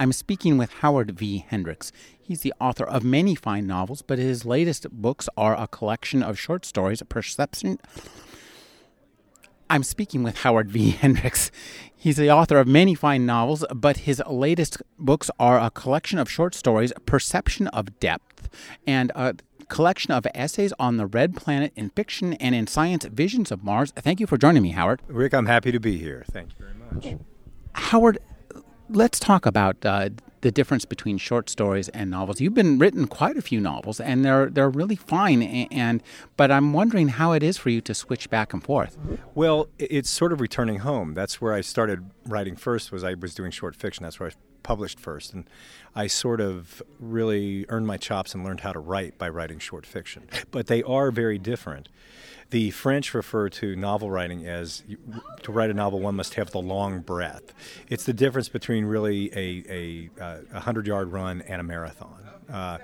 I'm speaking with Howard V. Hendrix. He's the author of many fine novels, but his latest books are a collection of short stories, Perception. I'm speaking with Howard V. Hendrix. He's the author of many fine novels, but his latest books are a collection of short stories, Perception of Depth, and a collection of essays on the red planet in fiction and in science, Visions of Mars. Thank you for joining me, Howard. Rick, I'm happy to be here. Thank you very much. Howard, let's talk about uh, the difference between short stories and novels. You've been written quite a few novels, and they're they're really fine. And but I'm wondering how it is for you to switch back and forth. Well, it's sort of returning home. That's where I started writing first. Was I was doing short fiction. That's where I published first, and I sort of really earned my chops and learned how to write by writing short fiction. But they are very different. The French refer to novel writing as to write a novel, one must have the long breath. It's the difference between really a, a, a hundred yard run and a marathon. Uh,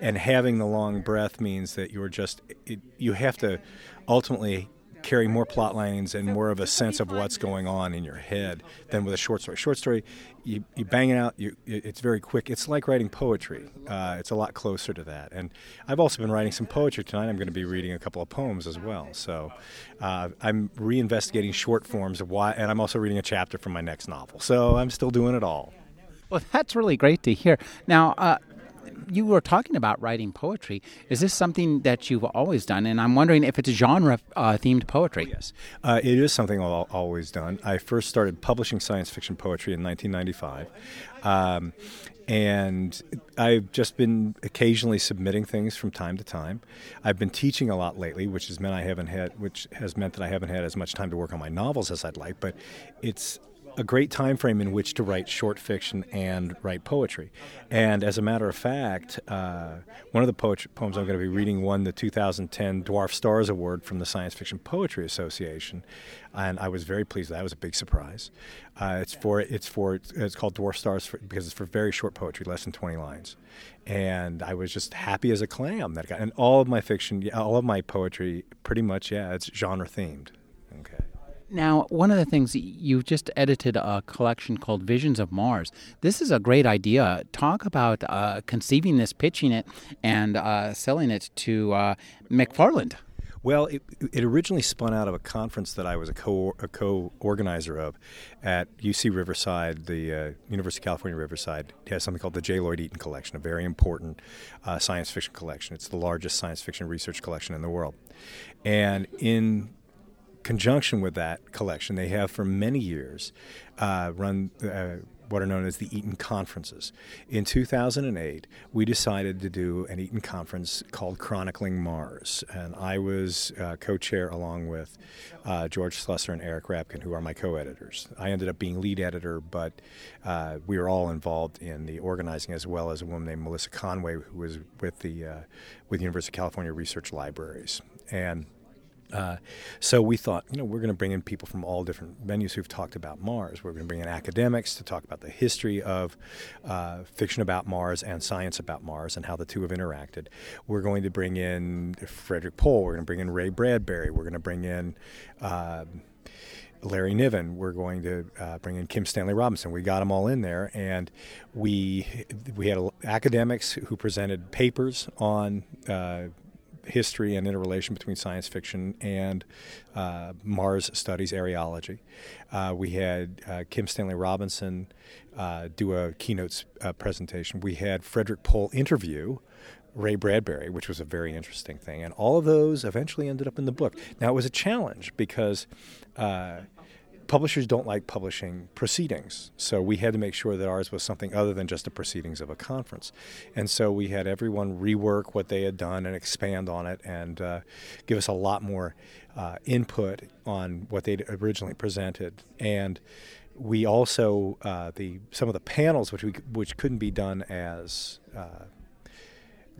and having the long breath means that you're just, it, you have to ultimately carry more plot lines and more of a sense of what's going on in your head than with a short story. Short story, you, you bang it out, you, it's very quick. It's like writing poetry. Uh, it's a lot closer to that. And I've also been writing some poetry tonight. I'm going to be reading a couple of poems as well. So uh, I'm reinvestigating short forms of why, and I'm also reading a chapter from my next novel. So I'm still doing it all. Well, that's really great to hear. Now, uh, you were talking about writing poetry. Is this something that you've always done? And I'm wondering if it's genre uh, themed poetry. Yes, uh, it is something I've always done. I first started publishing science fiction poetry in 1995. Um, and I've just been occasionally submitting things from time to time. I've been teaching a lot lately, which has meant I haven't had, which has meant that I haven't had as much time to work on my novels as I'd like. But it's a great time frame in which to write short fiction and write poetry. And as a matter of fact, uh, one of the poems I'm going to be reading won the 2010 Dwarf Stars Award from the Science Fiction Poetry Association, and I was very pleased. That was a big surprise. Uh, it's for it's for it's called Dwarf Stars for, because it's for very short poetry, less than 20 lines. And I was just happy as a clam that got. And all of my fiction, all of my poetry, pretty much, yeah, it's genre themed. Okay. Now, one of the things you've just edited a collection called Visions of Mars. This is a great idea. Talk about uh, conceiving this, pitching it, and uh, selling it to uh, McFarland. Well, it, it, originally spun out of a conference that I was a co a co-organizer of at UC Riverside, the uh, University of California Riverside. It has something called the J. Lloyd Eaton Collection, a very important uh, science fiction collection. It's the largest science fiction research collection in the world. And in conjunction with that collection, they have for many years uh, run uh, what are known as the Eaton Conferences. In 2008, we decided to do an Eaton conference called Chronicling Mars, and I was uh, co-chair along with uh, George Slusser and Eric Rabkin, who are my co-editors. I ended up being lead editor, but uh, we were all involved in the organizing, as well as a woman named Melissa Conway, who was with the uh, with University of California Research Libraries, and uh, so we thought, you know, we're going to bring in people from all different venues who've talked about Mars. We're going to bring in academics to talk about the history of uh, fiction about Mars and science about Mars and how the two have interacted. We're going to bring in Frederick Pohl. We're going to bring in Ray Bradbury. We're going to bring in. Uh, Larry Niven. We're going to uh, bring in Kim Stanley Robinson. We got them all in there, and we we had academics who presented papers on uh, history and interrelation between science fiction and uh, Mars studies, areology. Uh, we had uh, Kim Stanley Robinson uh, do a keynote uh, presentation. We had Frederick Pohl interview Ray Bradbury, which was a very interesting thing. And all of those eventually ended up in the book. Now, it was a challenge because publishers don't like publishing proceedings. So we had to make sure that ours was something other than just the proceedings of a conference. And so we had everyone rework what they had done and expand on it and uh, give us a lot more uh, input on what they'd originally presented. And we also uh, the some of the panels which we which couldn't be done as uh,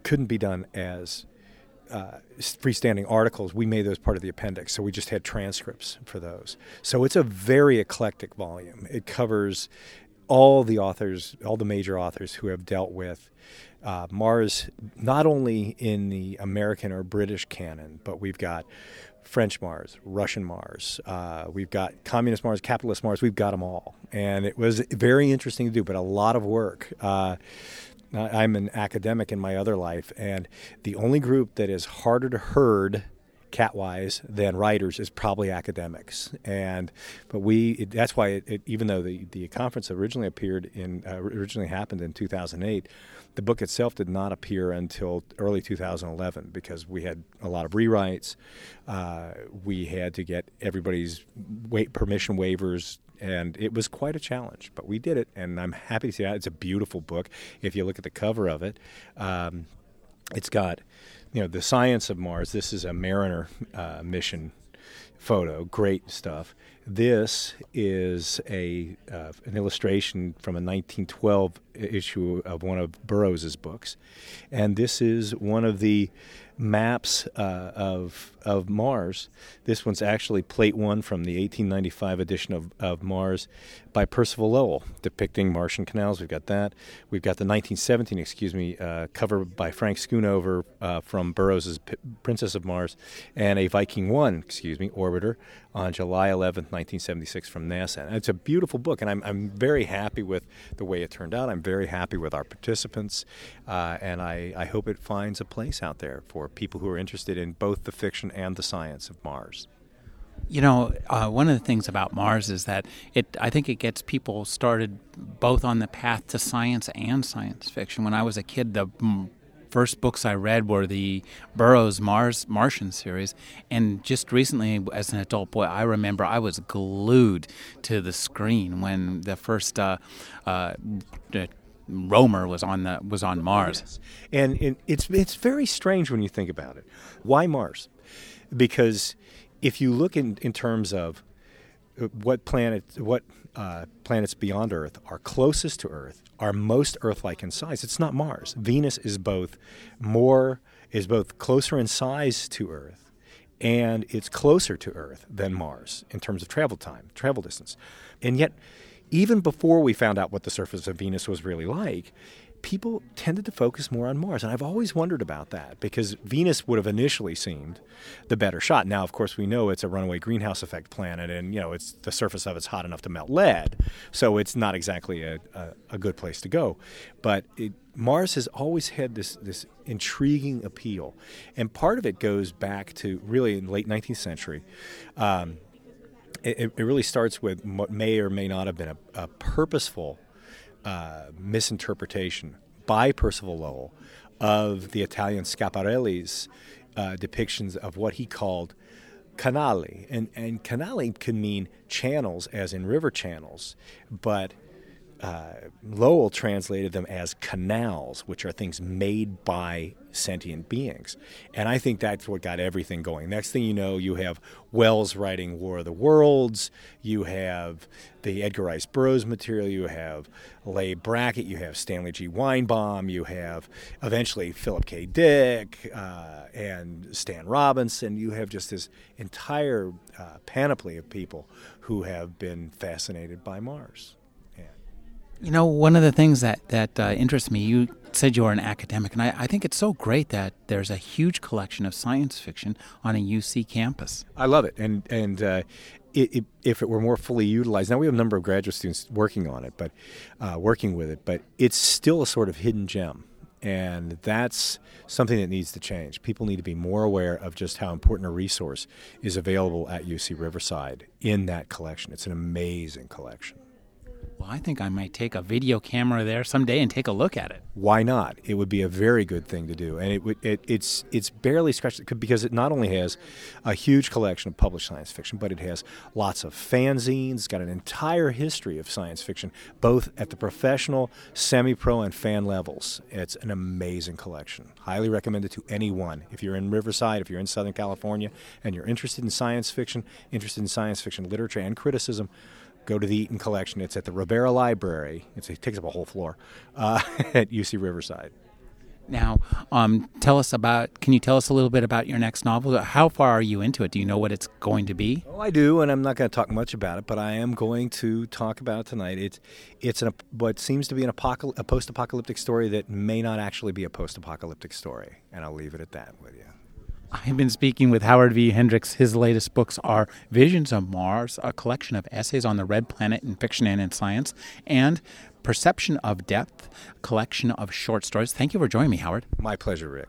couldn't be done as uh, freestanding articles, we made those part of the appendix. So we just had transcripts for those. So it's a very eclectic volume. It covers all the authors, all the major authors who have dealt with uh, Mars, not only in the American or British canon, but we've got French Mars, Russian Mars, uh, we've got communist Mars, capitalist Mars, we've got them all. And it was very interesting to do, but a lot of work. Uh, I'm an academic in my other life, and the only group that is harder to herd cat-wise than writers is probably academics. And but we it, that's why it, it, even though the the conference originally appeared in uh, originally happened in 2008 the book itself did not appear until early 2011 because we had a lot of rewrites. Uh, we had to get everybody's wait, permission waivers, and it was quite a challenge. But we did it, and I'm happy to see that. It's a beautiful book. If you look at the cover of it, um, it's got you know the science of Mars. This is a Mariner uh, mission photo. Great stuff. This is a uh, an illustration from a 1912 issue of one of Burroughs's books, and this is one of the maps uh, of of Mars. This one's actually plate one from the 1895 edition of, of Mars by Percival Lowell, depicting Martian canals. We've got that. We've got the 1917, excuse me, uh, cover by Frank Schoonover uh, from Burroughs' P- Princess of Mars, and a Viking 1, excuse me, orbiter on July 11th, 1976 from NASA. And it's a beautiful book, and I'm, I'm very happy with the way it turned out. I'm very happy with our participants, uh, and I, I hope it finds a place out there for people who are interested in both the fiction and the science of Mars. You know, uh, one of the things about Mars is that it. I think it gets people started both on the path to science and science fiction. When I was a kid, the first books I read were the Burroughs Mars Martian series, and just recently, as an adult boy, I remember I was glued to the screen when the first uh, uh, roamer was on the was on Mars. Yes. And it's it's very strange when you think about it. Why Mars? Because if you look in, in terms of uh, what planet what uh, planets beyond Earth are closest to Earth, are most Earth-like in size, it's not Mars. Venus is both more is both closer in size to Earth and it's closer to Earth than Mars in terms of travel time, travel distance. And yet even before we found out what the surface of Venus was really like, people tended to focus more on Mars. And I've always wondered about that because Venus would have initially seemed the better shot. Now, of course, we know it's a runaway greenhouse effect planet and, you know, it's the surface of it's hot enough to melt lead. So it's not exactly a, a, a good place to go. But it, Mars has always had this, this intriguing appeal. And part of it goes back to really in late 19th century. Um, it, it, really starts with what may or may not have been a, a purposeful uh, misinterpretation by Percival Lowell of the Italian Schiaparelli's uh, depictions of what he called canali. And, and canali can mean channels, as in river channels, but uh, Lowell translated them as canals, which are things made by sentient beings. And I think that's what got everything going. Next thing you know, you have Wells writing War of the Worlds, you have the Edgar Rice Burroughs material, you have Leigh Brackett, you have Stanley G. Weinbaum, you have eventually Philip K. Dick uh, and Stan Robinson. You have just this entire uh, panoply of people who have been fascinated by Mars. You know, one of the things that that uh, interests me, you said you are an academic, and I, I, think it's so great that there's a huge collection of science fiction on a UC campus. I love it, and and uh, it, it, if it were more fully utilized, now we have a number of graduate students working on it, but uh, working with it, but it's still a sort of hidden gem, and that's something that needs to change. People need to be more aware of just how important a resource is available at UC Riverside in that collection. It's an amazing collection. Well, I think I might take a video camera there someday and take a look at it. Why not? It would be a very good thing to do, and it would. It, it's it's barely scratched because it not only has a huge collection of published science fiction, but it has lots of fanzines. It's got an entire history of science fiction, both at the professional, semi-pro, and fan levels. It's an amazing collection. Highly recommended to anyone. If you're in Riverside, if you're in Southern California, and you're interested in science fiction, interested in science fiction literature and criticism go to the Eaton Collection. It's at the Rivera Library. It's, it takes up a whole floor uh, at UC Riverside. Now, um, tell us about. Can you tell us a little bit about your next novel? How far are you into it? Do you know what it's going to be? Oh, I do, and I'm not going to talk much about it, but I am going to talk about it tonight. It's it's an, what seems to be an apocal- a post-apocalyptic story that may not actually be a post-apocalyptic story, and I'll leave it at that with you. I've been speaking with Howard V. Hendrix. His latest books are Visions of Mars, a collection of essays on the red planet in fiction and in science, and Perception of Depth, a collection of short stories. Thank you for joining me, Howard. My pleasure, Rick.